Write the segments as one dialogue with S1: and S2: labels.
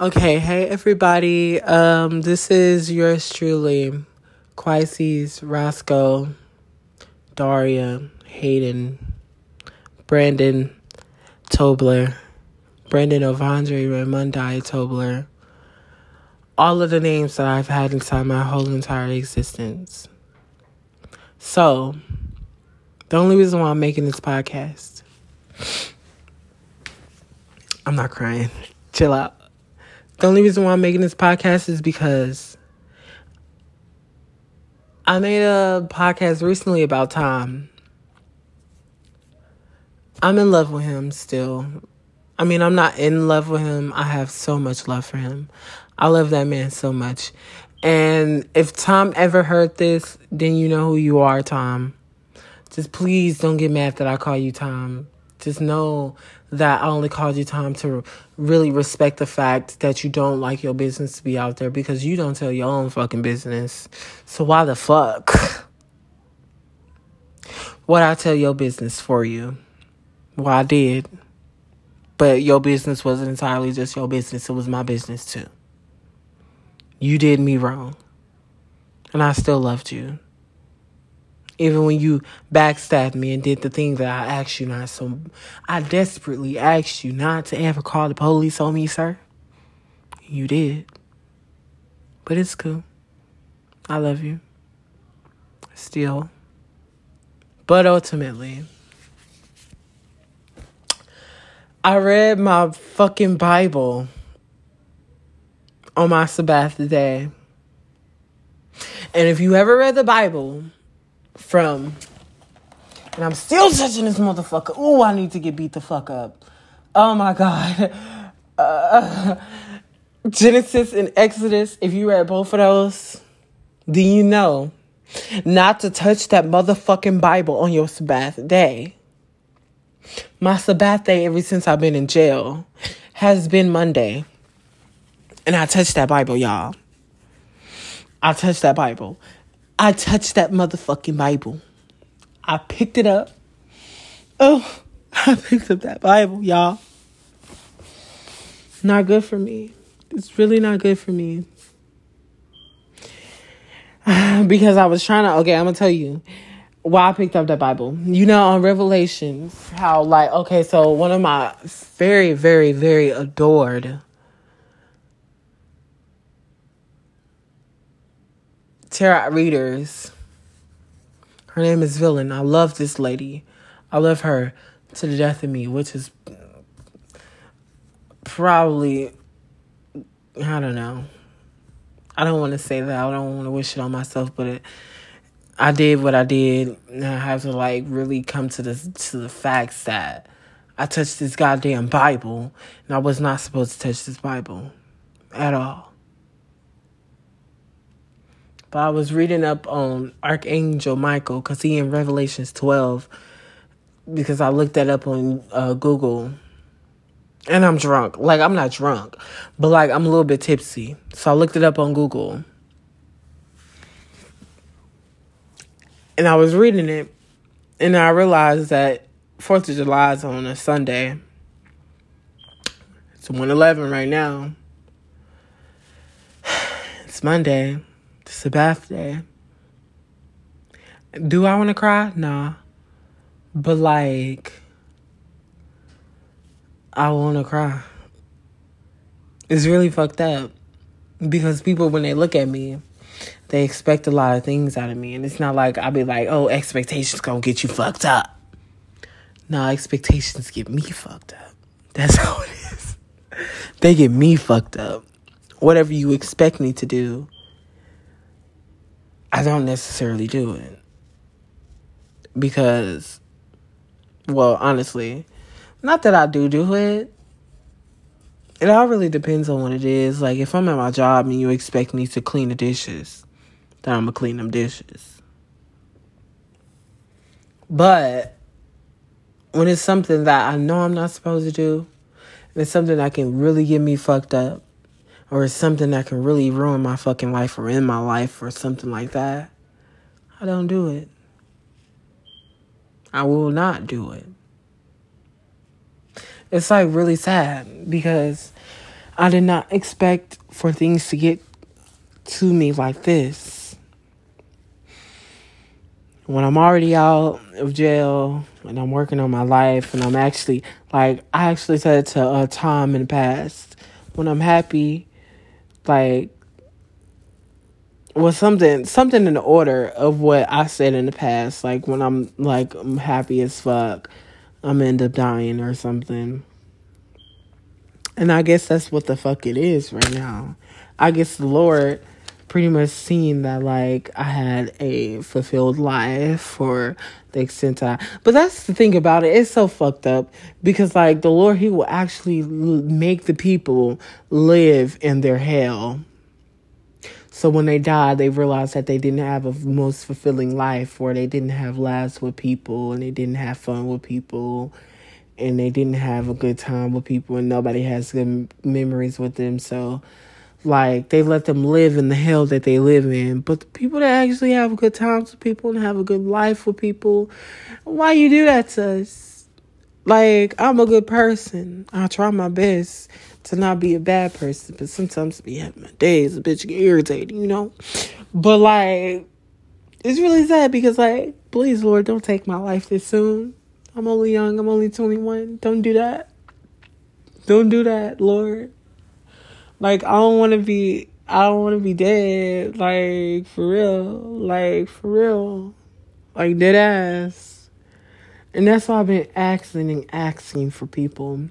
S1: Okay, hey everybody. Um, this is yours truly, Quises, Roscoe, Daria, Hayden, Brandon, Tobler, Brandon Ovandre, Raimundi Tobler. All of the names that I've had inside my whole entire existence. So, the only reason why I'm making this podcast, I'm not crying. Chill out. The only reason why I'm making this podcast is because I made a podcast recently about Tom. I'm in love with him still. I mean, I'm not in love with him. I have so much love for him. I love that man so much. And if Tom ever heard this, then you know who you are, Tom. Just please don't get mad that I call you Tom. Just know that only called you time to really respect the fact that you don't like your business to be out there because you don't tell your own fucking business. So why the fuck? What I tell your business for you? Well, I did. But your business wasn't entirely just your business, it was my business too. You did me wrong. And I still loved you. Even when you backstabbed me and did the thing that I asked you not so I desperately asked you not to ever call the police on me, sir. You did. But it's cool. I love you. Still. But ultimately, I read my fucking Bible on my Sabbath day. And if you ever read the Bible from, and I'm still touching this motherfucker. Ooh, I need to get beat the fuck up. Oh my God. Uh, Genesis and Exodus, if you read both of those, do you know not to touch that motherfucking Bible on your Sabbath day? My Sabbath day, ever since I've been in jail, has been Monday. And I touched that Bible, y'all. I touched that Bible. I touched that motherfucking Bible. I picked it up. Oh, I picked up that Bible, y'all. Not good for me. It's really not good for me. because I was trying to, okay, I'm going to tell you why I picked up that Bible. You know, on Revelations, how, like, okay, so one of my very, very, very adored tarot readers, her name is Villain. I love this lady. I love her to the death of me, which is probably, I don't know. I don't want to say that. I don't want to wish it on myself, but it, I did what I did, and I have to like really come to the to the facts that I touched this goddamn Bible, and I was not supposed to touch this Bible at all. But I was reading up on Archangel Michael because he in Revelations twelve, because I looked that up on uh, Google. And I'm drunk. Like, I'm not drunk, but like, I'm a little bit tipsy. So I looked it up on Google. and I was reading it, and I realized that Fourth of July is on a Sunday. It's one eleven right now. It's Monday. It's a. Do I want to cry? Nah, but like, I want to cry. It's really fucked up because people, when they look at me, they expect a lot of things out of me. And it's not like I'll be like, oh, expectations gonna get you fucked up. No, expectations get me fucked up. That's how it is. They get me fucked up. Whatever you expect me to do, I don't necessarily do it. Because, well, honestly, not that I do do it. It all really depends on what it is. Like, if I'm at my job and you expect me to clean the dishes, then I'm gonna clean them dishes. But when it's something that I know I'm not supposed to do, and it's something that can really get me fucked up, or something that can really ruin my fucking life or end my life or something like that, I don't do it. I will not do it. It's like really sad because I did not expect for things to get to me like this. When I'm already out of jail and I'm working on my life and I'm actually like I actually said to uh, Tom in the past when I'm happy, like was something something in the order of what I said in the past. Like when I'm like I'm happy as fuck, I'm end up dying or something. And I guess that's what the fuck it is right now. I guess the Lord pretty much seen that like I had a fulfilled life for the extent I. But that's the thing about it. It's so fucked up because like the Lord, He will actually make the people live in their hell so when they die, they realize that they didn't have a most fulfilling life, or they didn't have laughs with people, and they didn't have fun with people, and they didn't have a good time with people, and nobody has good memories with them. So, like, they let them live in the hell that they live in. But the people that actually have good times with people and have a good life with people, why you do that to us? Like, I'm a good person. I try my best to not be a bad person, but sometimes be having my days a bitch get irritated, you know? But like it's really sad because like, please Lord, don't take my life this soon. I'm only young, I'm only 21. Don't do that. Don't do that, Lord. Like I don't want to be I don't want to be dead like for real. Like for real. Like dead ass. And that's why I've been asking and asking for people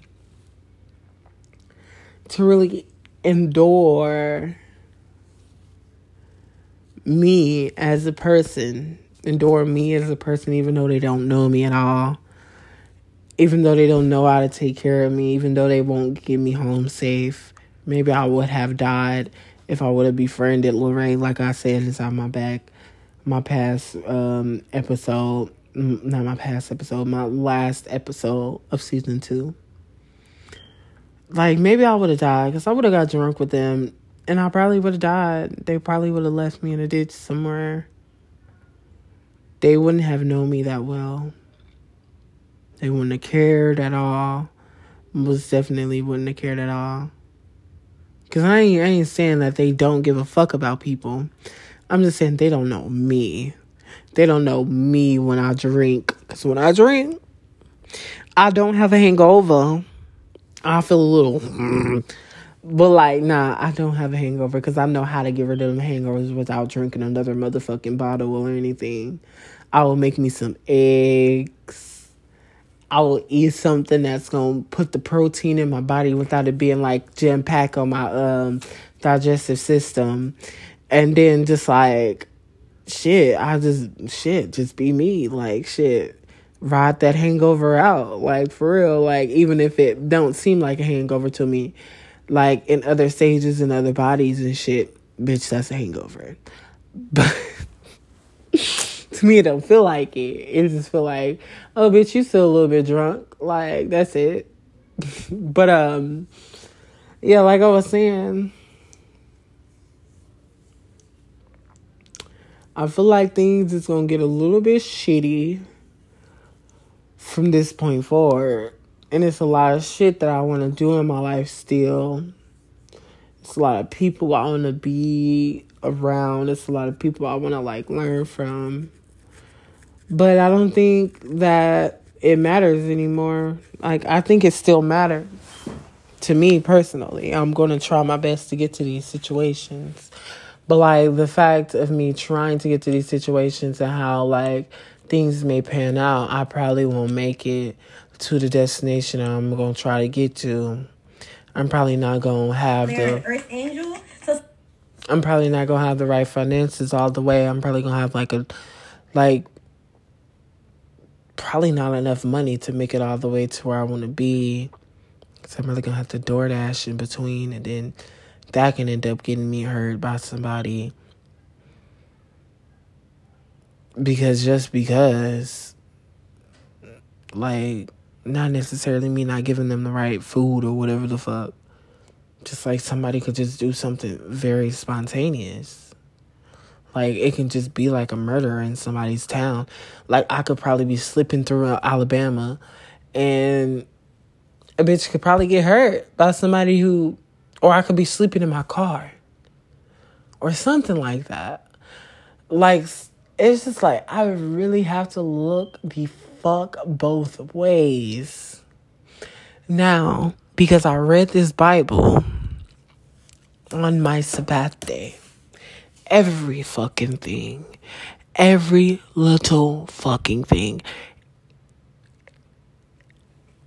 S1: to really endure me as a person, endure me as a person, even though they don't know me at all, even though they don't know how to take care of me, even though they won't get me home safe. Maybe I would have died if I would have befriended Lorraine, like I said inside my back, my past um, episode, not my past episode, my last episode of season two like maybe I would have died because I would have got drunk with them and I probably would have died. They probably would have left me in a ditch somewhere. They wouldn't have known me that well. They wouldn't have cared at all. Most definitely wouldn't have cared at all. Cause I ain't, I ain't saying that they don't give a fuck about people. I'm just saying they don't know me. They don't know me when I drink. Cause when I drink, I don't have a hangover. I feel a little, but like, nah, I don't have a hangover because I know how to get rid of them hangovers without drinking another motherfucking bottle or anything. I will make me some eggs. I will eat something that's gonna put the protein in my body without it being like jam pack on my um digestive system, and then just like shit, I just shit, just be me, like shit ride that hangover out. Like for real. Like even if it don't seem like a hangover to me like in other stages and other bodies and shit bitch that's a hangover. But to me it don't feel like it it just feel like oh bitch you still a little bit drunk like that's it but um yeah like i was saying i feel like things is gonna get a little bit shitty from this point forward. And it's a lot of shit that I want to do in my life still. It's a lot of people I want to be around. It's a lot of people I want to like learn from. But I don't think that it matters anymore. Like I think it still matters to me personally. I'm going to try my best to get to these situations. But like the fact of me trying to get to these situations and how like things may pan out, I probably won't make it to the destination I'm gonna try to get to. I'm probably not gonna have the Earth Angel. So I'm probably not gonna have the right finances all the way. I'm probably gonna have like a like probably not enough money to make it all the way to where I want to be. Cause I'm really gonna have to DoorDash in between, and then that can end up getting me hurt by somebody. Because just because like not necessarily me not giving them the right food or whatever the fuck. Just like somebody could just do something very spontaneous like it can just be like a murder in somebody's town like i could probably be slipping through alabama and a bitch could probably get hurt by somebody who Or I could be sleeping in my car. Or something like that. Like, it's just like, I really have to look the fuck both ways. Now, because I read this Bible on my Sabbath day, every fucking thing, every little fucking thing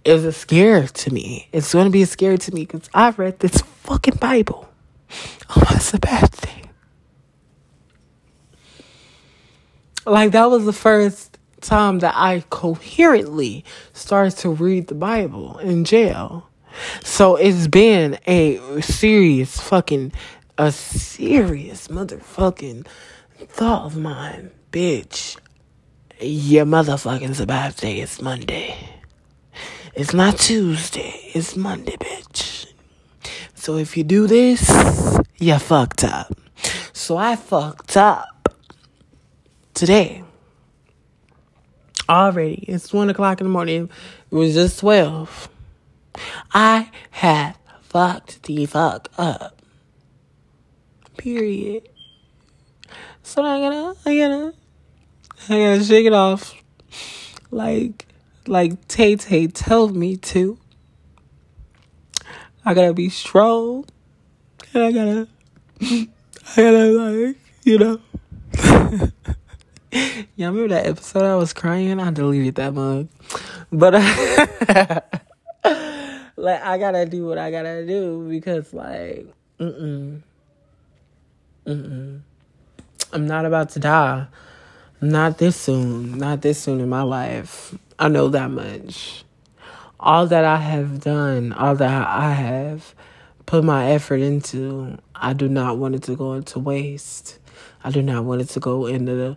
S1: is a scare to me. It's going to be a scare to me because I've read this fucking Bible on my Sabbath day. Like, that was the first time that I coherently started to read the Bible in jail. So it's been a serious fucking, a serious motherfucking thought of mine. Bitch, your motherfucking Sabbath day is Monday. It's not Tuesday, it's Monday, bitch. So if you do this, you fucked up. So I fucked up today. Already, it's one o'clock in the morning. It was just 12. I had fucked the fuck up. Period. So I gotta, I gotta, I gotta shake it off. Like, like Tay Tay told me to. I gotta be strong. And I gotta, I gotta like, you know. yeah, remember that episode I was crying? I deleted that mug. But, uh, like, I gotta do what I gotta do because, like, mm-mm. Mm-mm. I'm not about to die. Not this soon. Not this soon in my life. I know that much. All that I have done, all that I have put my effort into, I do not want it to go into waste. I do not want it to go into the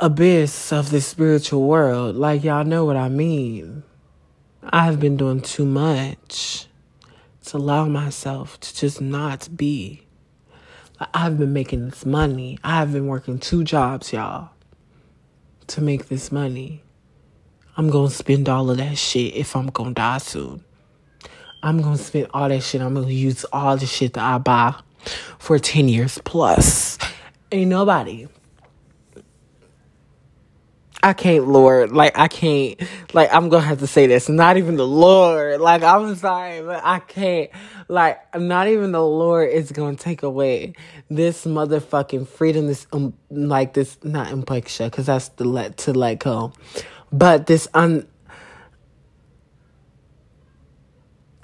S1: abyss of the spiritual world. Like, y'all know what I mean. I have been doing too much to allow myself to just not be. I've been making this money. I have been working two jobs, y'all, to make this money. I'm gonna spend all of that shit if I'm gonna die soon. I'm gonna spend all that shit. I'm gonna use all the shit that I buy for 10 years plus. Ain't nobody. I can't, Lord. Like, I can't. Like, I'm gonna have to say this. Not even the Lord. Like, I'm sorry, but I can't. Like, not even the Lord is gonna take away this motherfucking freedom. This, um, like, this, not upeksha, because that's the let, to let go. But this un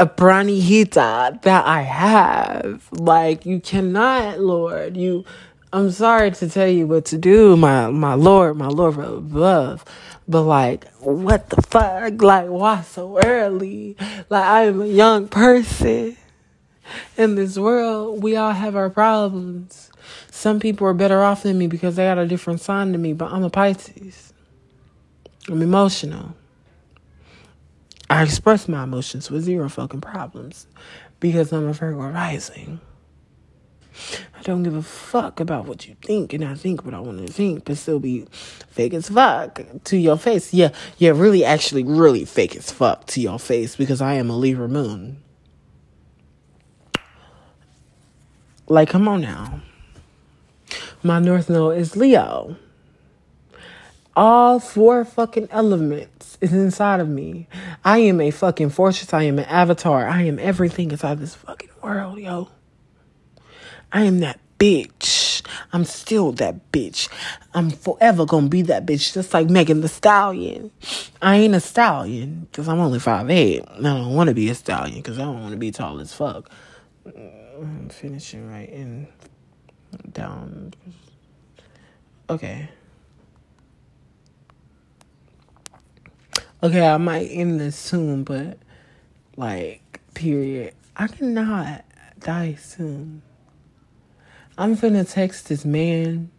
S1: a pranihita that I have. Like you cannot, Lord. You I'm sorry to tell you what to do, my my Lord, my Lord above. But like, what the fuck? Like, why so early? Like, I am a young person in this world. We all have our problems. Some people are better off than me because they got a different sign than me, but I'm a Pisces. I'm emotional. I express my emotions with zero fucking problems because I'm a Virgo rising. I don't give a fuck about what you think, and I think what I want to think, but still be fake as fuck to your face. Yeah, yeah, really, actually, really fake as fuck to your face because I am a Libra moon. Like, come on now. My North Node is Leo. All four fucking elements is inside of me. I am a fucking fortress. I am an avatar. I am everything inside this fucking world, yo. I am that bitch. I'm still that bitch. I'm forever gonna be that bitch, just like Megan Thee Stallion. I ain't a stallion because I'm only 5'8. I don't want to be a stallion because I don't want to be tall as fuck. I'm finishing right in down. Okay. Okay, I might end this soon, but like, period. I cannot die soon. I'm finna text this man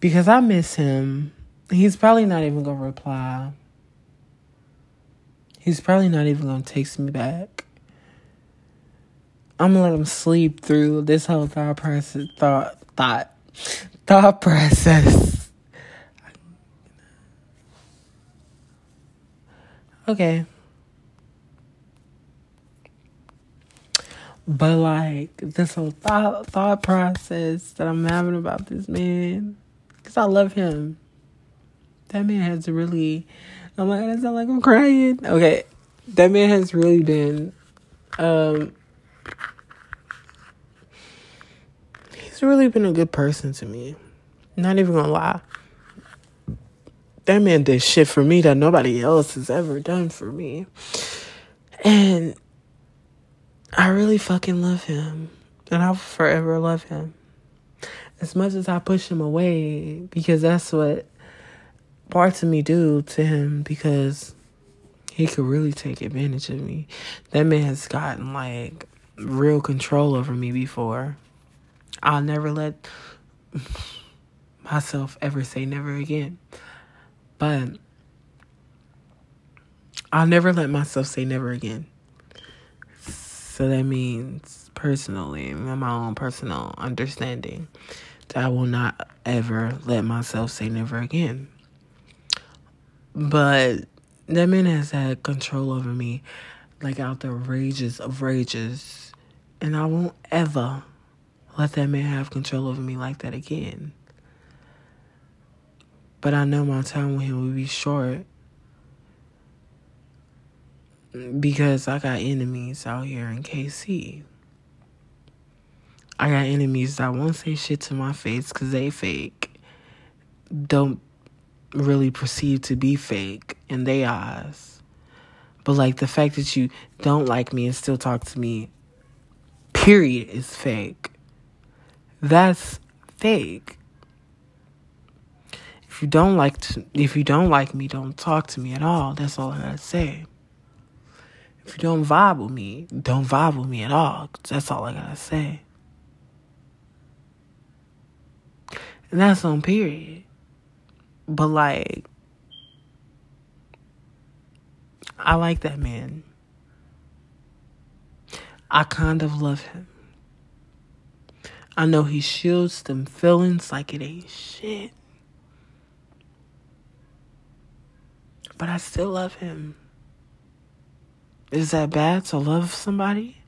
S1: because I miss him. He's probably not even gonna reply. He's probably not even gonna text me back. I'm gonna let him sleep through this whole thought process. Thought thought thought process. Okay. But like this whole thought thought process that I'm having about this man, because I love him. That man has really. I'm like, I sound like I'm crying. Okay, that man has really been. Um, he's really been a good person to me. Not even gonna lie. That man did shit for me that nobody else has ever done for me. And I really fucking love him. And I'll forever love him. As much as I push him away, because that's what parts of me do to him, because he could really take advantage of me. That man has gotten like real control over me before. I'll never let myself ever say never again. But I'll never let myself say never again. So that means personally, in my own personal understanding, that I will not ever let myself say never again. But that man has had control over me like out the rages of rages. And I won't ever let that man have control over me like that again. But I know my time with him will be short because I got enemies out here in KC. I got enemies that won't say shit to my face because they fake. Don't really perceive to be fake in their eyes. But like the fact that you don't like me and still talk to me, period, is fake. That's fake. If you don't like to, if you don't like me, don't talk to me at all. That's all I gotta say. If you don't vibe with me, don't vibe with me at all. That's all I gotta say. And that's on period. But like, I like that man. I kind of love him. I know he shields them feelings like it ain't shit. But I still love him. Is that bad to love somebody?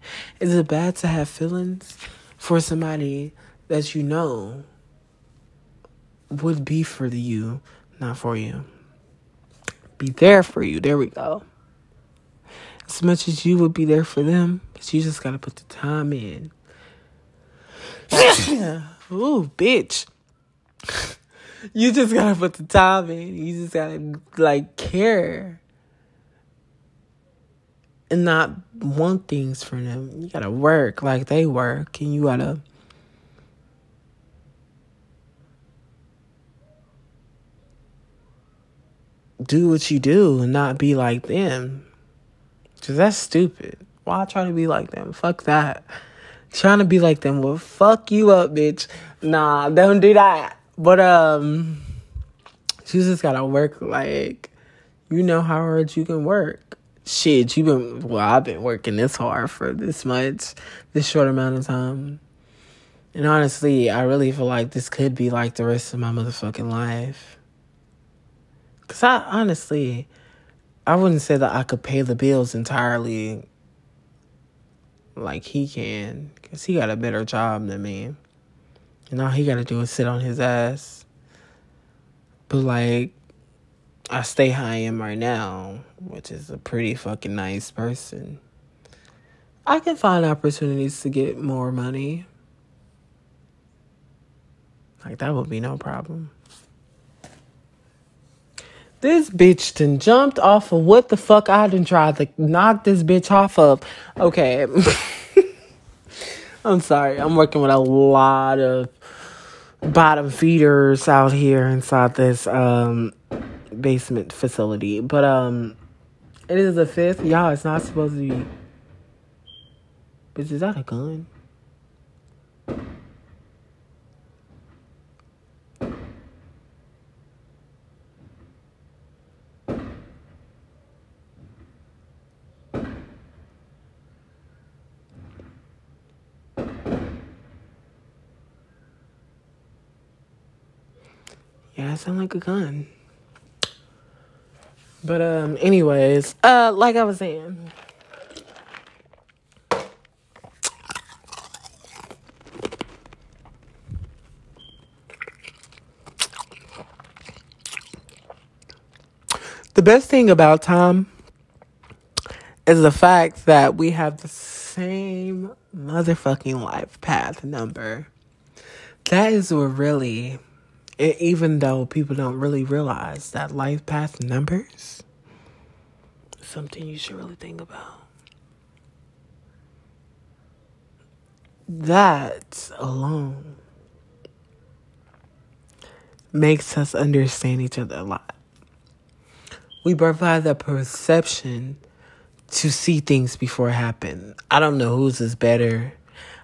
S1: Is it bad to have feelings for somebody that you know would be for you, not for you? Be there for you. There we go. As much as you would be there for them, but you just gotta put the time in. Ooh, bitch. you just gotta put the time in. You just gotta like care and not want things from them. You gotta work like they work, and you gotta. Do what you do and not be like them. Cause that's stupid. Why try to be like them? Fuck that. Trying to be like them will fuck you up, bitch. Nah, don't do that. But um, you just gotta work like you know how hard you can work shit, you've been well, I've been working this hard for this much, this short amount of time. And honestly, I really feel like this could be like the rest of my motherfucking life. Cause I honestly, I wouldn't say that I could pay the bills entirely like he can. Cause he got a better job than me. And all he gotta do is sit on his ass. But like I stay how I am right now, which is a pretty fucking nice person. I can find opportunities to get more money. Like that would be no problem. This bitch done jumped off of what the fuck I done tried to knock this bitch off of. Okay. I'm sorry. I'm working with a lot of bottom feeders out here inside this um basement facility. But um it is the fifth. Y'all, it's not supposed to be Bitch, is that a gun? Yeah, it sounds like a gun. But um anyways, uh like I was saying. The best thing about time is the fact that we have the same motherfucking life path number. That is what really even though people don't really realize that life path numbers, something you should really think about. That alone makes us understand each other a lot. We provide the perception to see things before it happen. I don't know whose is better.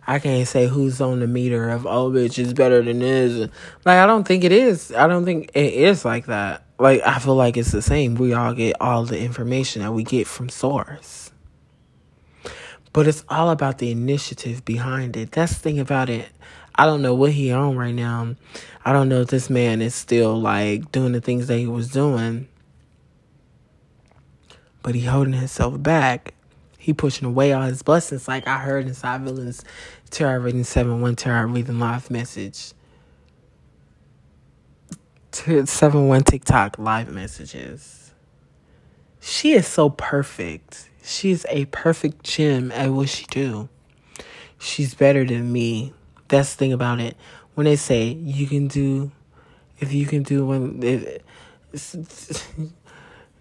S1: I can't say who's on the meter of oh bitch is better than this. Like I don't think it is. I don't think it is like that. Like I feel like it's the same. We all get all the information that we get from source. But it's all about the initiative behind it. That's the thing about it. I don't know what he on right now. I don't know if this man is still like doing the things that he was doing but he holding himself back. He pushing away all his blessings, like I heard inside Villains Tarot Reading 7 1 Tarot Reading Live message. To 7 1 TikTok live messages. She is so perfect. She's a perfect gem at what she do. She's better than me. That's the thing about it. When they say you can do, if you can do when, if,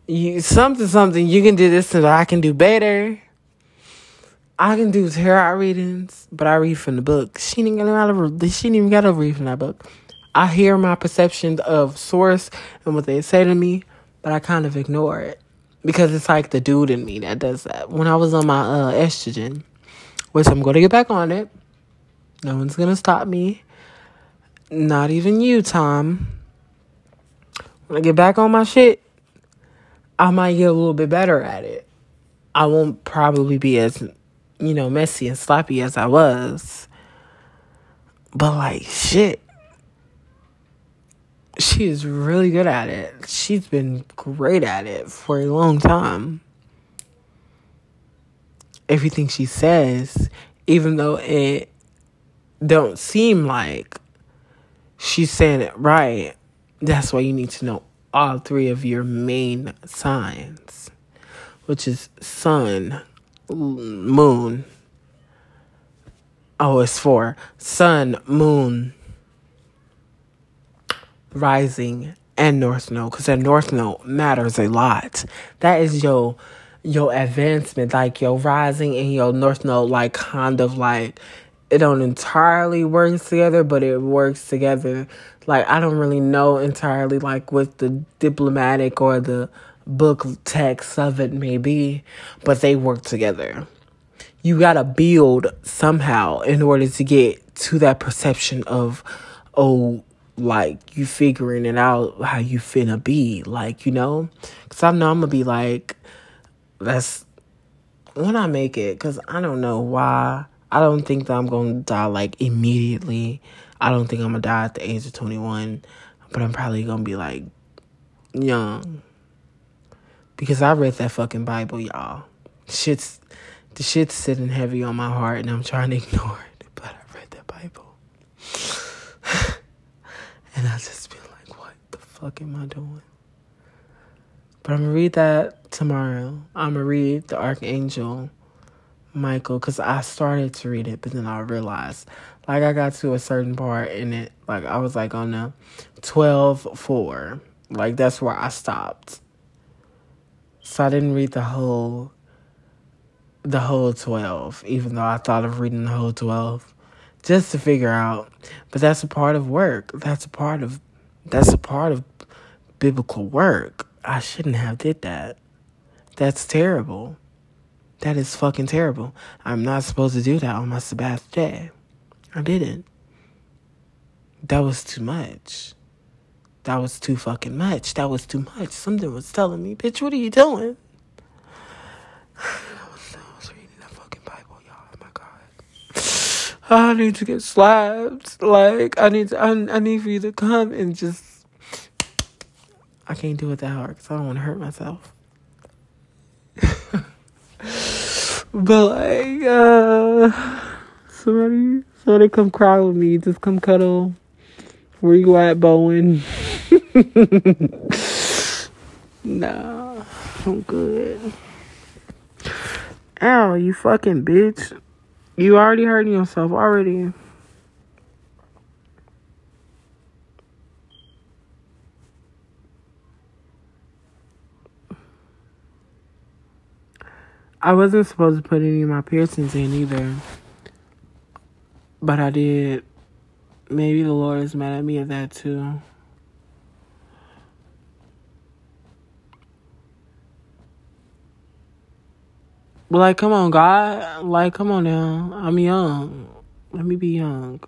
S1: you something something you can do this and I can do better. I can do tarot readings, but I read from the book. She didn't gotta she didn't even gotta read from that book. I hear my perceptions of source and what they say to me, but I kind of ignore it because it's like the dude in me that does that. When I was on my uh, estrogen, which I'm going to get back on it, no one's gonna stop me. Not even you, Tom. When I get back on my shit, I might get a little bit better at it. I won't probably be as, you know, messy and sloppy as I was. But like shit. She is really good at it. She's been great at it for a long time. Everything she says, even though it don't seem like she's saying it right, that's why you need to know all three of your main signs, which is sun, moon. Oh, it's four sun, moon, rising, and north node. Because that north node matters a lot. That is your your advancement, like your rising and your north node, like kind of like it don't entirely work together, but it works together like I don't really know entirely like what the diplomatic or the book text of it may be, but they work together. You gotta build somehow in order to get to that perception of, oh, like you figuring it out how you finna be, like you know, because I know I'm gonna be like, that's when I make it, because I don't know why. I don't think that I'm gonna die like immediately I don't think I'm gonna die at the age of 21, but I'm probably gonna be like young. Because I read that fucking Bible, y'all. Shit's the shit's sitting heavy on my heart and I'm trying to ignore it. But I read that Bible. and I just feel like, what the fuck am I doing? But I'm gonna read that tomorrow. I'm gonna read the Archangel Michael because I started to read it, but then I realized like I got to a certain part in it, like I was like on the 12 4. Like that's where I stopped. So I didn't read the whole the whole 12, even though I thought of reading the whole 12 just to figure out. But that's a part of work. That's a part of that's a part of biblical work. I shouldn't have did that. That's terrible. That is fucking terrible. I'm not supposed to do that on my Sabbath day. I didn't. That was too much. That was too fucking much. That was too much. Something was telling me, bitch, what are you doing? I was reading that fucking Bible, y'all. Oh my god. I need to get slapped. Like, I need to, I, I need for you to come and just. I can't do it that hard because I don't want to hurt myself. but, like, uh. Somebody somebody come cry with me. Just come cuddle. Where you at, Bowen? Nah, I'm good. Ow, you fucking bitch. You already hurting yourself already. I wasn't supposed to put any of my piercings in either. But I did. Maybe the Lord is mad at me at that too. But like, come on, God. Like, come on now. I'm young. Let me be young.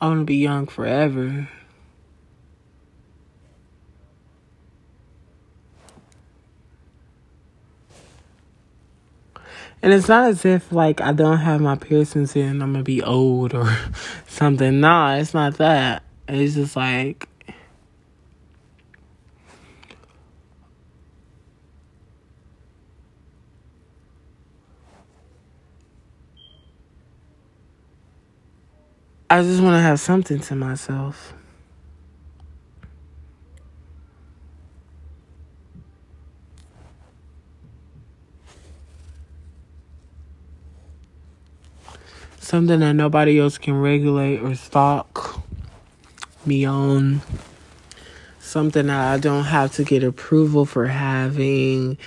S1: I want to be young forever. And it's not as if like I don't have my piercings in, I'm gonna be old or something. Nah, it's not that. It's just like I just want to have something to myself. Something that nobody else can regulate or stalk me on. Something that I don't have to get approval for having.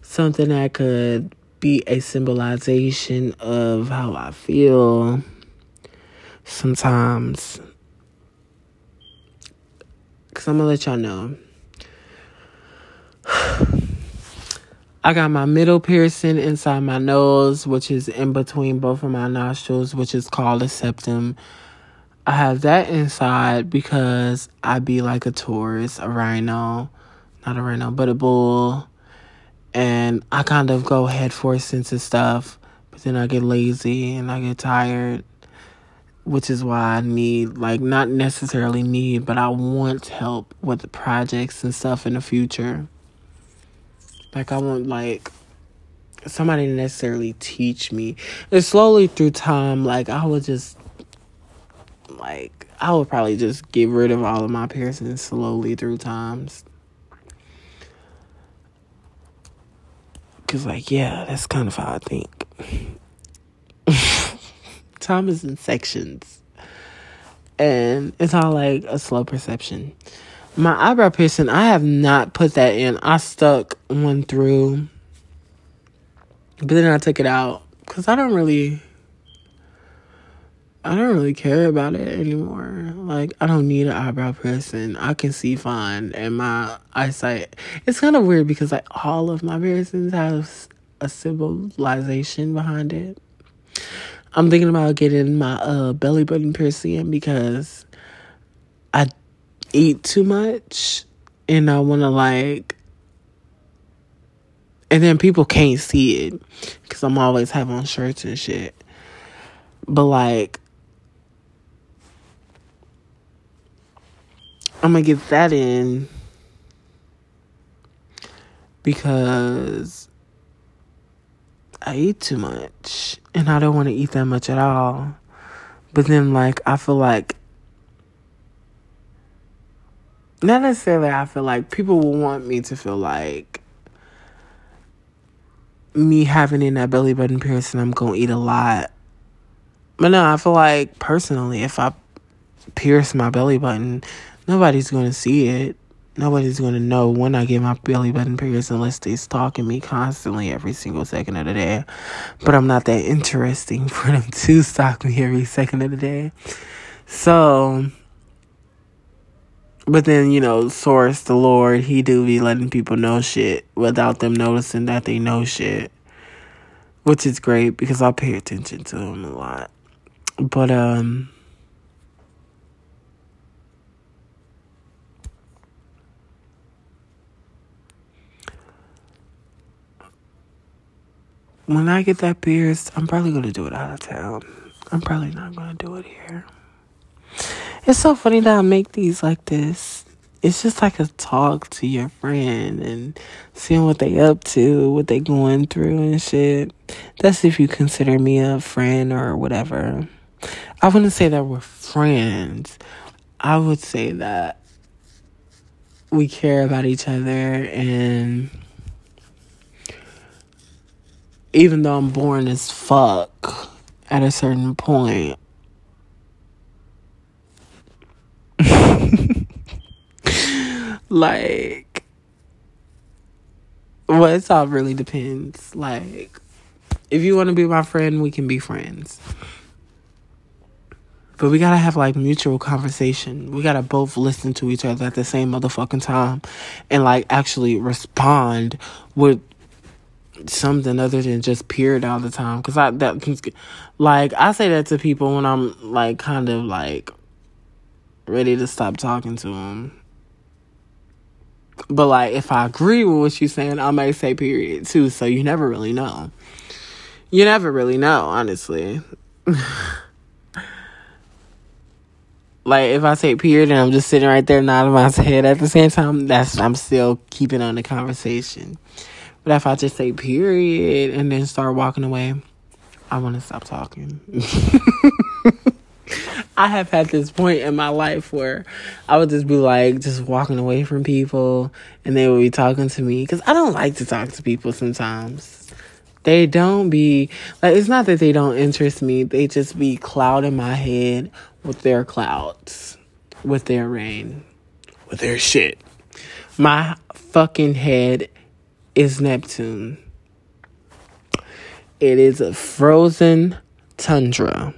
S1: Something that could be a symbolization of how I feel sometimes. Because I'm going to let y'all know. I got my middle piercing inside my nose, which is in between both of my nostrils, which is called a septum. I have that inside because I be like a Taurus, a rhino, not a rhino, but a bull. And I kind of go head first into stuff, but then I get lazy and I get tired which is why I need, like, not necessarily need, but I want help with the projects and stuff in the future. Like, I want, like, somebody to necessarily teach me. And slowly through time, like, I would just, like, I would probably just get rid of all of my piercings slowly through times. Cause like, yeah, that's kind of how I think. time is in sections. And it's all like a slow perception. My eyebrow piercing, I have not put that in. I stuck one through. But then I took it out. Because I don't really I don't really care about it anymore. Like, I don't need an eyebrow piercing. I can see fine, and my eyesight. It's kind of weird because like all of my piercings have a symbolization behind it. I'm thinking about getting my uh, belly button piercing because eat too much and I want to like and then people can't see it because I'm always having on shirts and shit. But like, I'm gonna get that in because I eat too much and I don't want to eat that much at all. But then, like, I feel like, not necessarily, I feel like people will want me to feel like me having in that belly button piercing, I'm to eat a lot. But no, I feel like personally, if I pierce my belly button, nobody's to see it nobody's gonna know when I get my belly button pierced unless they stalking me constantly every single second of the day. But I'm not that interesting for them to stalk me every second of the day. So but then, you know, source the Lord, he do be letting people know shit without them noticing that they know shit. Which is great because I pay attention to him a lot. But um when I get that pierced, I'm probably gonna do it out of town. I'm probably not gonna do it here. It's so funny that I make these like this it's just like a talk to your friend and seeing what they up to, what they going through and shit. That's if you consider me a friend or whatever. I wouldn't say that we're friends. I would say that we care about each other and even though I'm born as fuck at a certain point like well it all really depends like if you want to be my friend we can be friends but we gotta have like mutual conversation. We gotta both listen to each other at the same motherfucking time and like actually respond with something other than just period all the time. Cause I that like I say that to people when I'm like kind of like ready to stop talking to them. But like if I agree with what you're saying, I may say period too. So you never really know. You never really know, honestly. Like if I say period and I'm just sitting right there nodding my head at the same time, that's I'm still keeping on the conversation. But if I just say period and then start walking away, I want to stop talking. I have had this point in my life where I would just be like just walking away from people and they would be talking to me because I don't like to talk to people sometimes. They don't be like it's not that they don't interest me, they just be clouding my head with their clouds, with their rain, with their shit. My fucking head is Neptune. It is a frozen tundra.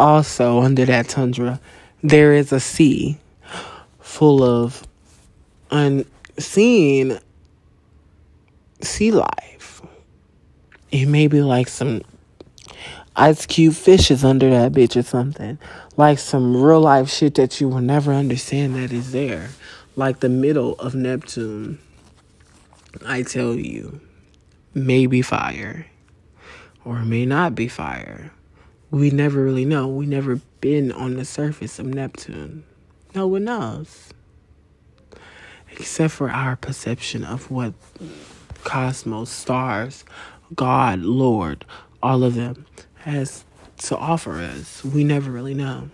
S1: Also, under that tundra, there is a sea full of unseen sea life. It may be like some ice cube fishes under that bitch or something. Like some real life shit that you will never understand that is there. Like the middle of Neptune. I tell you, may be fire or may not be fire. We never really know. We never been on the surface of Neptune. No one knows. Except for our perception of what cosmos, stars, God, Lord, all of them has to offer us. We never really know.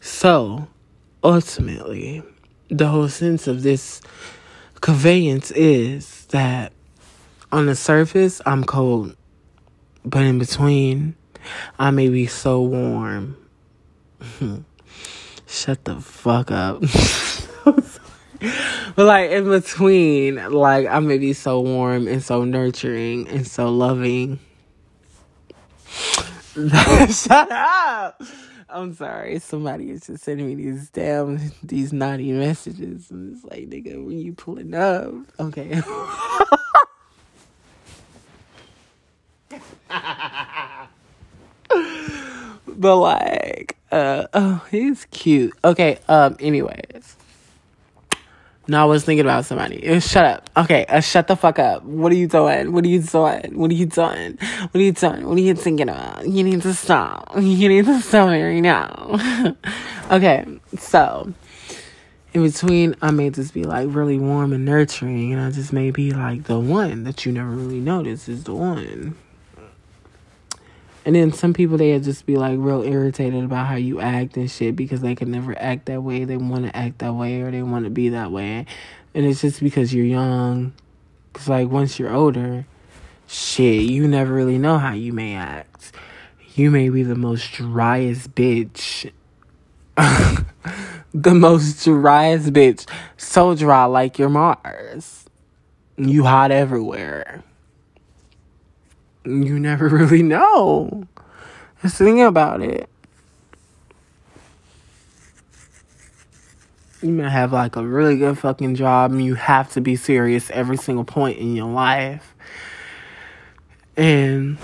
S1: So, ultimately, the whole sense of this conveyance is that on the surface, I'm cold, but in between, I may be so warm. Shut the fuck up. but like in between, like I may be so warm and so nurturing and so loving Shut up. I'm sorry. Somebody is just sending me these damn these naughty messages, and it's like, nigga, when you pulling up, okay. But like, uh, oh, he's cute. Okay. Um. Anyways. No, I was thinking about somebody. Shut up. Okay, uh, shut the fuck up. What are you doing? What are you doing? What are you doing? What are you doing? What are you thinking about? You need to stop. You need to stop it right now. okay, so in between, I may just be like really warm and nurturing, and I just may be like the one that you never really notice is the one. And then some people they just be like real irritated about how you act and shit because they can never act that way. They want to act that way or they want to be that way. And it's just because you're young. Cause like once you're older, shit, you never really know how you may act. You may be the most driest bitch. the most driest bitch. So dry like your Mars. You hot everywhere you never really know. Just think about it. You may have like a really good fucking job and you have to be serious every single point in your life. And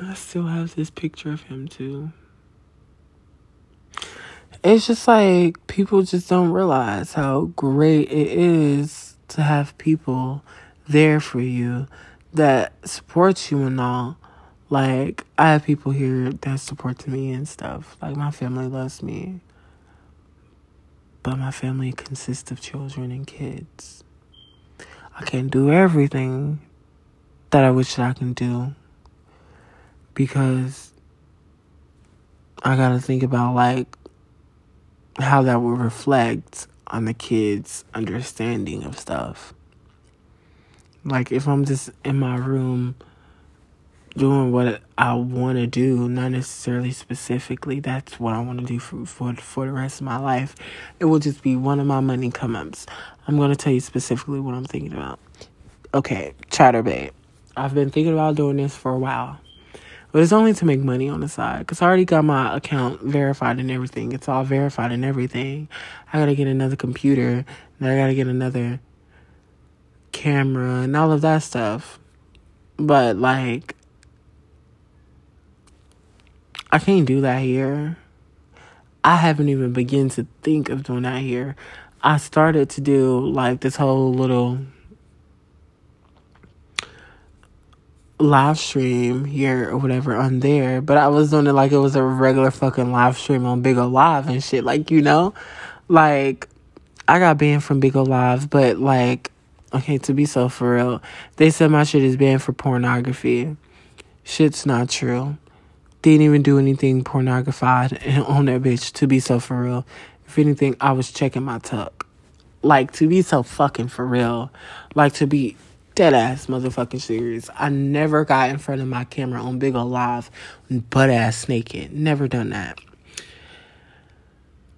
S1: I still have this picture of him too. It's just like people just don't realize how great it is to have people there for you that supports you and all. Like, I have people here that support me and stuff. Like, my family loves me. But my family consists of children and kids. I can't do everything that I wish that I can do because I gotta think about like how that will reflect on the kids' understanding of stuff. Like if I'm just in my room doing what I want to do, not necessarily specifically that's what I want to do for, for for the rest of my life. It will just be one of my money come ups. I'm to tell you specifically what I'm thinking about. Okay, Chaturbate. I've been thinking about doing this for a while. But it's only to make money on the side because I already got my account verified and everything. It's all verified and everything. I gotta get another computer, then I gotta get another camera and all of that stuff. But like, I can't do that here. I haven't even begun to think of doing that here. I started to do like this whole little live stream here or whatever on there, but I was doing it like it was a regular fucking live stream on Bigo Live and shit. Like, you know, like I got banned from Bigo Live, but like, okay, to be so for real, they said my shit is banned for pornography. Shit's not true. Didn't even do anything pornographied on that bitch, to be so for real. If anything, I was checking my tuck. Like, to be so fucking for real. Like, to be dead ass motherfucking serious. I never got in front of my camera on Bigo Live butt ass naked. Never done that.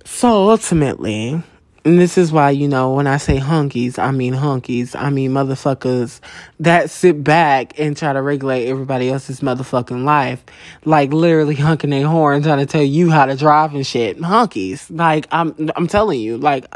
S1: So ultimately, and this is why, you know, when I say hunkies, I mean hunkies. I mean motherfuckers that sit back and try to regulate everybody else's motherfucking life. Like literally hunking their horn trying to tell you how to drive and shit. Hunkies. Like I'm I'm telling you, like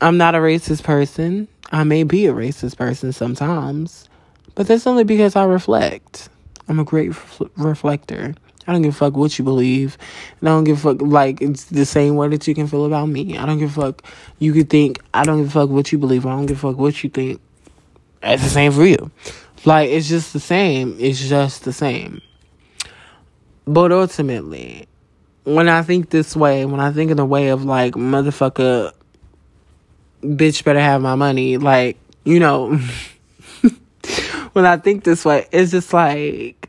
S1: I'm not a racist person. I may be a racist person sometimes, but that's only because I reflect. I'm a great reflector. I don't give a fuck what you believe. And I don't give a fuck, like, it's the same way that you can feel about me. I don't give a fuck. You could think, I don't give a fuck what you believe. I don't give a fuck what you think. It's the same for you. Like, it's just the same. It's just the same. But ultimately, when I think this way, when I think in the way of, like, motherfucker, bitch better have my money. Like, you know, when I think this way, it's just like,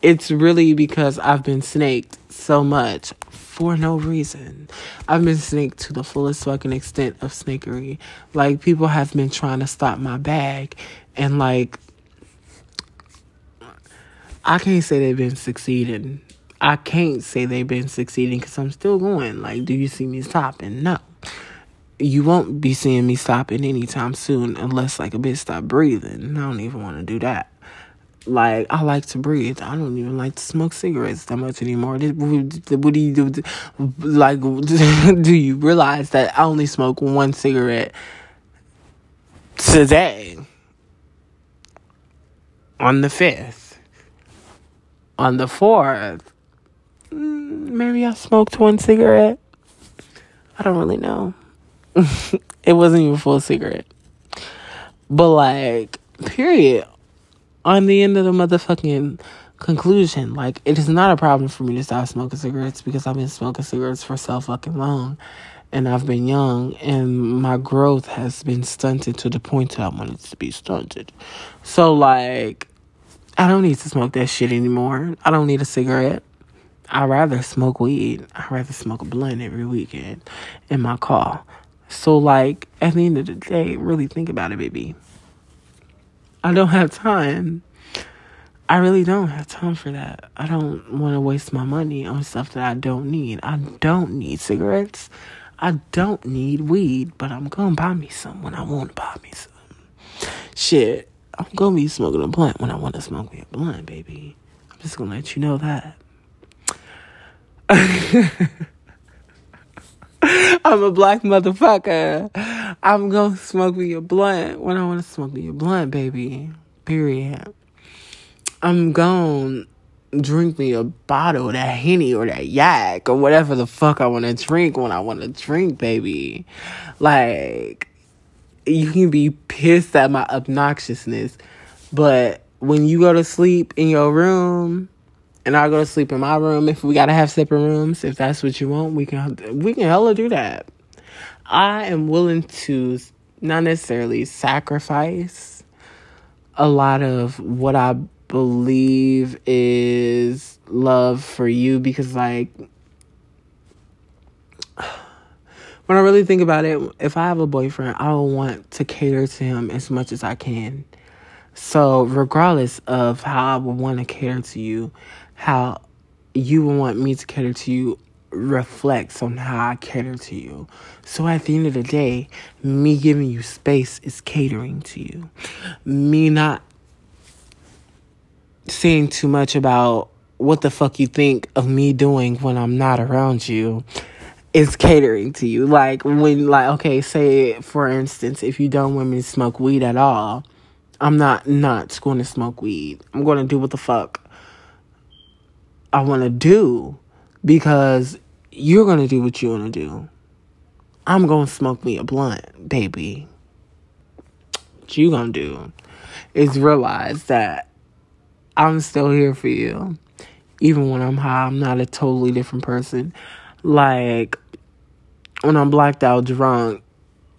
S1: it's really because I've been snaked so much for no reason. I've been snaked to the fullest fucking extent of snakery. Like, people have been trying to stop my bag, and like, I can't say they've been succeeding. I can't say they've been succeeding because I'm still going. Like, do you see me stopping? No you won't be seeing me stopping anytime soon unless like a bitch stop breathing. I don't even want to do that. Like I like to breathe. I don't even like to smoke cigarettes that much anymore. What do you do? Like, do you realize that I only smoke one cigarette today on the fifth, on the fourth? Mm, maybe I smoked one cigarette. I don't really know. it wasn't even full cigarette. But like, period. On the end of the motherfucking conclusion, like it is not a problem for me to stop smoking cigarettes because I've been smoking cigarettes for so fucking long and I've been young and my growth has been stunted to the point that I wanted to be stunted. So like I don't need to smoke that shit anymore. I don't need a cigarette. I'd rather smoke weed. I'd rather smoke a blunt every weekend in my car. So, like, at the end of the day, really think about it, baby. I don't have time. I really don't have time for that. I don't want to waste my money on stuff that I don't need. I don't need cigarettes. I don't need weed, but I'm going to buy me some when I want to buy me some. Shit, I'm going to be smoking a blunt when I want to smoke me a blunt, baby. I'm just going to let you know that. I'm a black motherfucker. I'm gonna smoke me a blunt when I wanna smoke me a blunt, baby. Period. I'm gonna drink me a bottle of that Henny or that Yak or whatever the fuck I wanna drink when I wanna drink, baby. Like, you can be pissed at my obnoxiousness, But when you go to sleep in your room, and I go to sleep in my room, if we gotta have separate rooms, if that's what you want, we can we can hella do that. I am willing to not necessarily sacrifice a lot of what I believe is love for you because like when I really think about it, if I have a boyfriend, I will want to cater to him as much as I can. So, regardless of how I would want to cater to you, how you want me to cater to you reflects on how I cater to you. So at the end of the day, me giving you space is catering to you. Me not saying too much about what the fuck you think of me doing when I'm not around you is catering to you. Like when like okay, say for instance, if you don't want me to smoke weed at all, I'm not not going to smoke weed. I'm going to do what the fuck I want to do because you're going to do what you want to do. I'm going to smoke me a blunt, baby. What you going to do is realize that I'm still here for you. Even when I'm high, I'm not a totally different person. Like, when I'm blacked out drunk,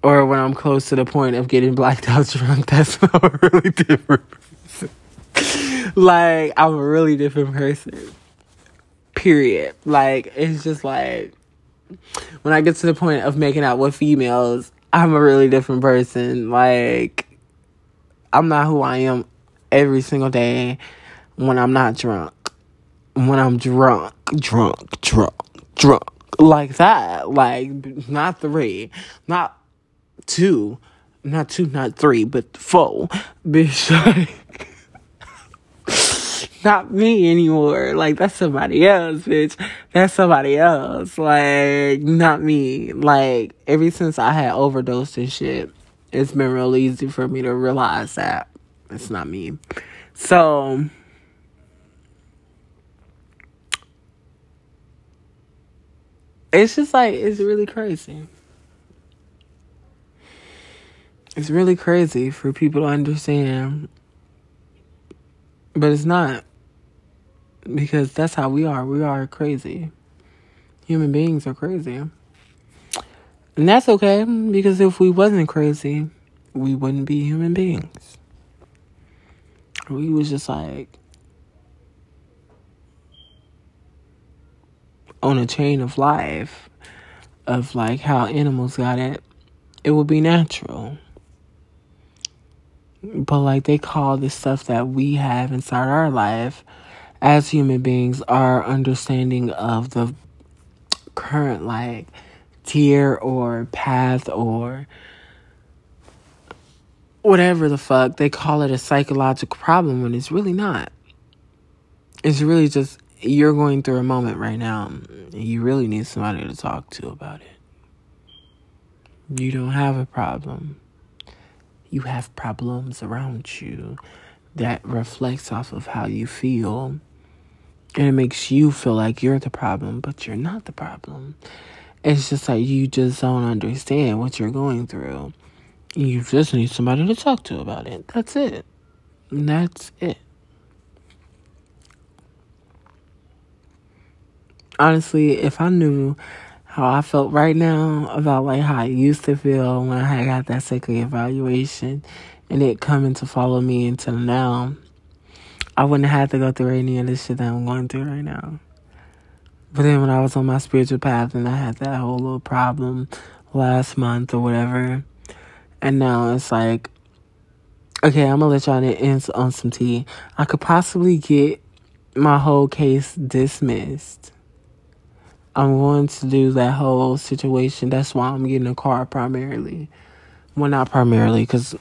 S1: or when I'm close to the point of getting blacked out drunk, that's a really different person. like, I'm a really different person. Period. Like, it's just like, when I get to the point of making out with females, I'm a really different person. Like, I'm not who I am every single day when I'm not drunk. When I'm drunk, drunk, drunk, drunk. Like that. Like, not three, not two, not two, not three, but four. Bitch, like, not me anymore. Like, that's somebody else, bitch. That's somebody else. Like, not me. Like, ever since I had overdosed and shit, it's been real easy for me to realize that it's not me. So, it's just like it's really crazy. It's really crazy for people to understand, but it's not because that's how we are. We are crazy. Human beings are crazy. And that's okay because if we wasn't crazy, we wouldn't be human beings. We was just like on a chain of life of like how animals got it, it would be natural. But like they call the stuff that we have inside our life as human beings our understanding of the current like tier or path or whatever the fuck they call it a psychological problem when it's really not. It's really just you're going through a moment right now. You really need somebody to talk to about it. You don't have a problem. You have problems around you that reflects off of how you feel. And it makes you feel like you're the problem, but you're not the problem. It's just like you just don't understand what you're going through. You just need somebody to talk to about it. That's it. That's it. honestly, if I knew how I felt right now about like how I used to feel when I had got that second evaluation and it coming to follow me until now, I wouldn't have to go through any of this shit that I'm going through right now. But then when I was on my spiritual path and I had that whole little problem last month or whatever, and now it's like, okay, I'm gonna let y'all in on some tea. I could possibly get my whole case dismissed I'm going to do that whole situation. That's why I'm getting a car primarily. Well, not primarily, because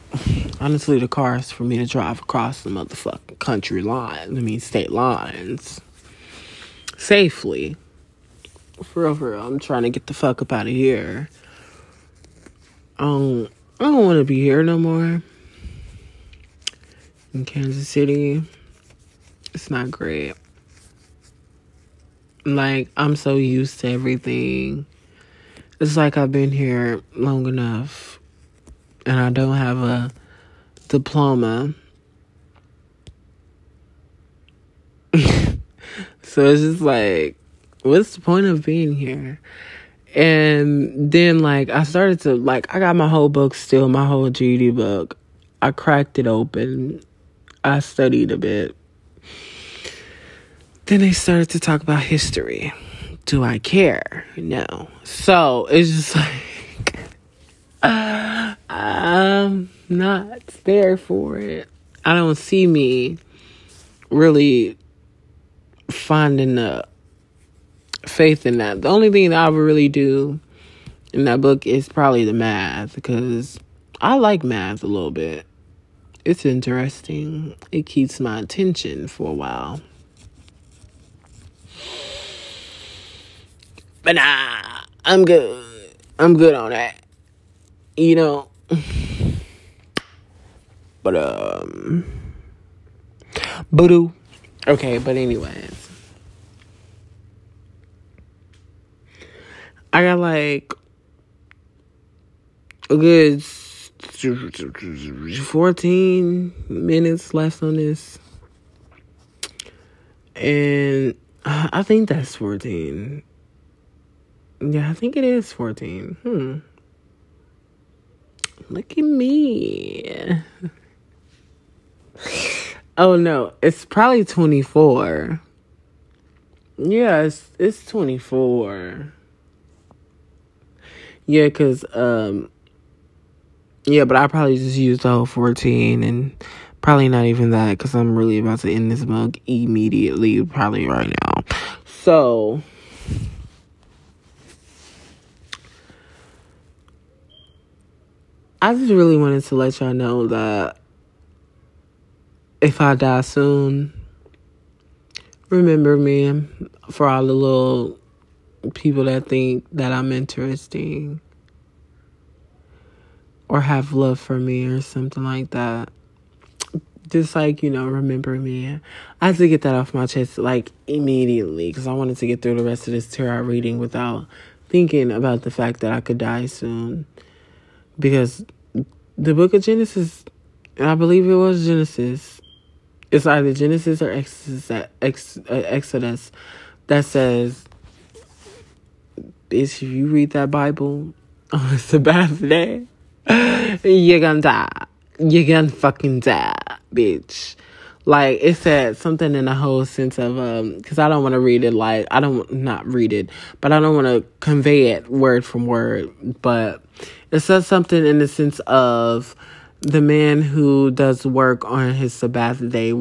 S1: honestly, the car is for me to drive across the motherfucking country line. I mean, state lines. Safely. For real, for real. I'm trying to get the fuck up out of here. Um, I don't want to be here no more. In Kansas City. It's not great. Like, I'm so used to everything. It's like I've been here long enough and I don't have a diploma. so it's just like, what's the point of being here? And then, like, I started to, like, I got my whole book still, my whole GED book. I cracked it open. I studied a bit. Then they started to talk about history. Do I care? No. So it's just like, I'm not there for it. I don't see me really finding the faith in that. The only thing that I would really do in that book is probably the math because I like math a little bit. It's interesting. It keeps my attention for a while. But nah, I'm good. I'm good on that. You know. But um Voodoo. Okay, but anyways. I got like a good 14 minutes left on this. And I think that's 14. Yeah, I think it is 14. Hmm. Look at me. oh no, it's probably 24. Yeah, it's, it's 24. Yeah, cause um, yeah, but I probably just used the whole fourteen, and probably not even that, cause I'm really about to end this mug immediately, probably right now. So. I just really wanted to let y'all know that if I die soon, remember me for all the little people that think that I'm interesting or have love for me or something like that. Just like, you know, remember me. I had to get that off my chest like immediately because I wanted to get through the rest of this tarot reading without thinking about the fact that I could die soon. Because the book of Genesis, I believe it was Genesis, it's either Genesis or Exodus, uh, that says bitch, if you read that Bible on a Sabbath day, you're gonna die. You're gonna fucking die, bitch. Like it said something in the whole sense of um, because I don't want to read it like I don't not read it, but I don't want to convey it word from word. But it says something in the sense of the man who does work on his Sabbath day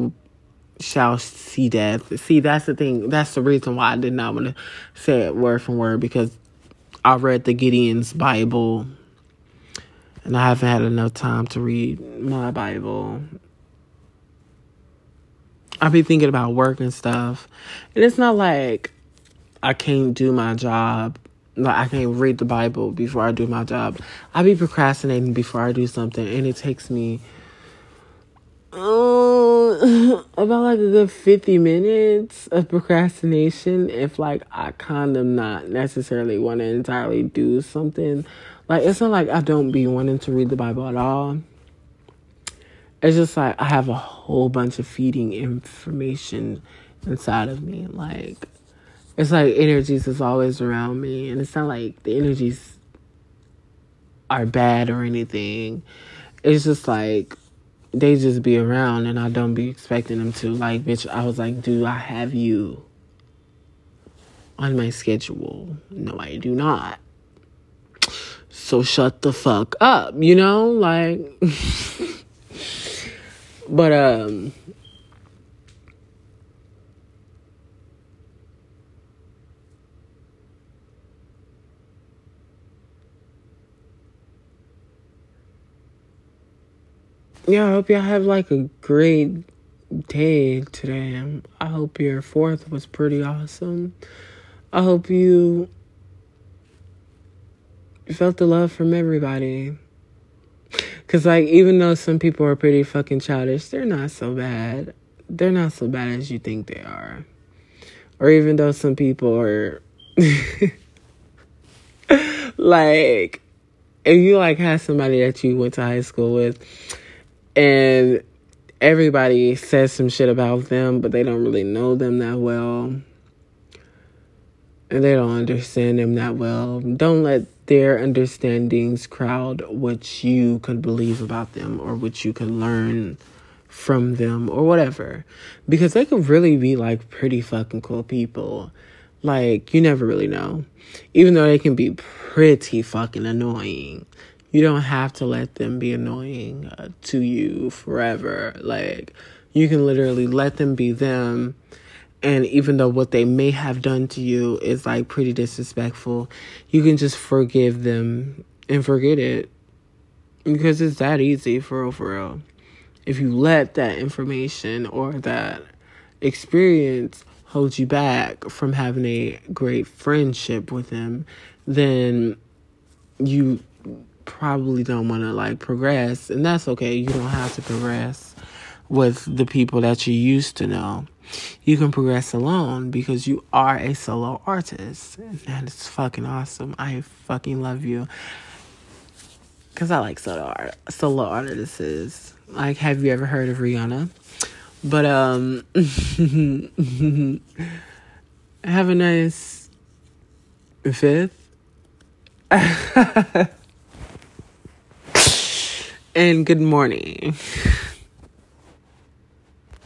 S1: shall see death. See, that's the thing. That's the reason why I did not want to say it word from word because I read the Gideon's Bible and I haven't had enough time to read my Bible. I be thinking about work and stuff. And it's not like I can't do my job. Like I can't read the Bible before I do my job. I be procrastinating before I do something and it takes me uh, about like a good 50 minutes of procrastination if like I kind of not necessarily want to entirely do something. Like it's not like I don't be wanting to read the Bible at all. It's just like I have a whole bunch of feeding information inside of me. Like it's like energies is always around me and it's not like the energies are bad or anything. It's just like they just be around and I don't be expecting them to. Like, bitch, I was like, do I have you on my schedule? No, I do not. So shut the fuck up, you know? Like, but, um, yeah, I hope y'all have like a great day today. I hope your fourth was pretty awesome. I hope you felt the love from everybody. Cause like even though some people are pretty fucking childish, they're not so bad. They're not so bad as you think they are. Or even though some people are like if you like have somebody that you went to high school with and everybody says some shit about them, but they don't really know them that well. and they don't understand them that well. Don't let their understandings crowd what you could believe about them or what you could learn from them or whatever. Because they could really be like pretty fucking cool people. Like, you never really know. Even though they can be pretty fucking annoying, you don't have to let them be annoying uh, to you forever. Like, you can literally let them be them and even though what they may have done to you is like pretty disrespectful, you can just forgive them and forget it. Because it's that easy for real, for real. If you let that information or that experience hold you back from having a great friendship with them, then you probably don't want to like progress. And that's okay. You don't have to progress with the people that you used to know you can progress alone because you are a solo artist. And it's fucking awesome. I fucking love you. Cause I like solo art solo artists. Like have you ever heard of Rihanna? But um have a nice fifth. and good morning.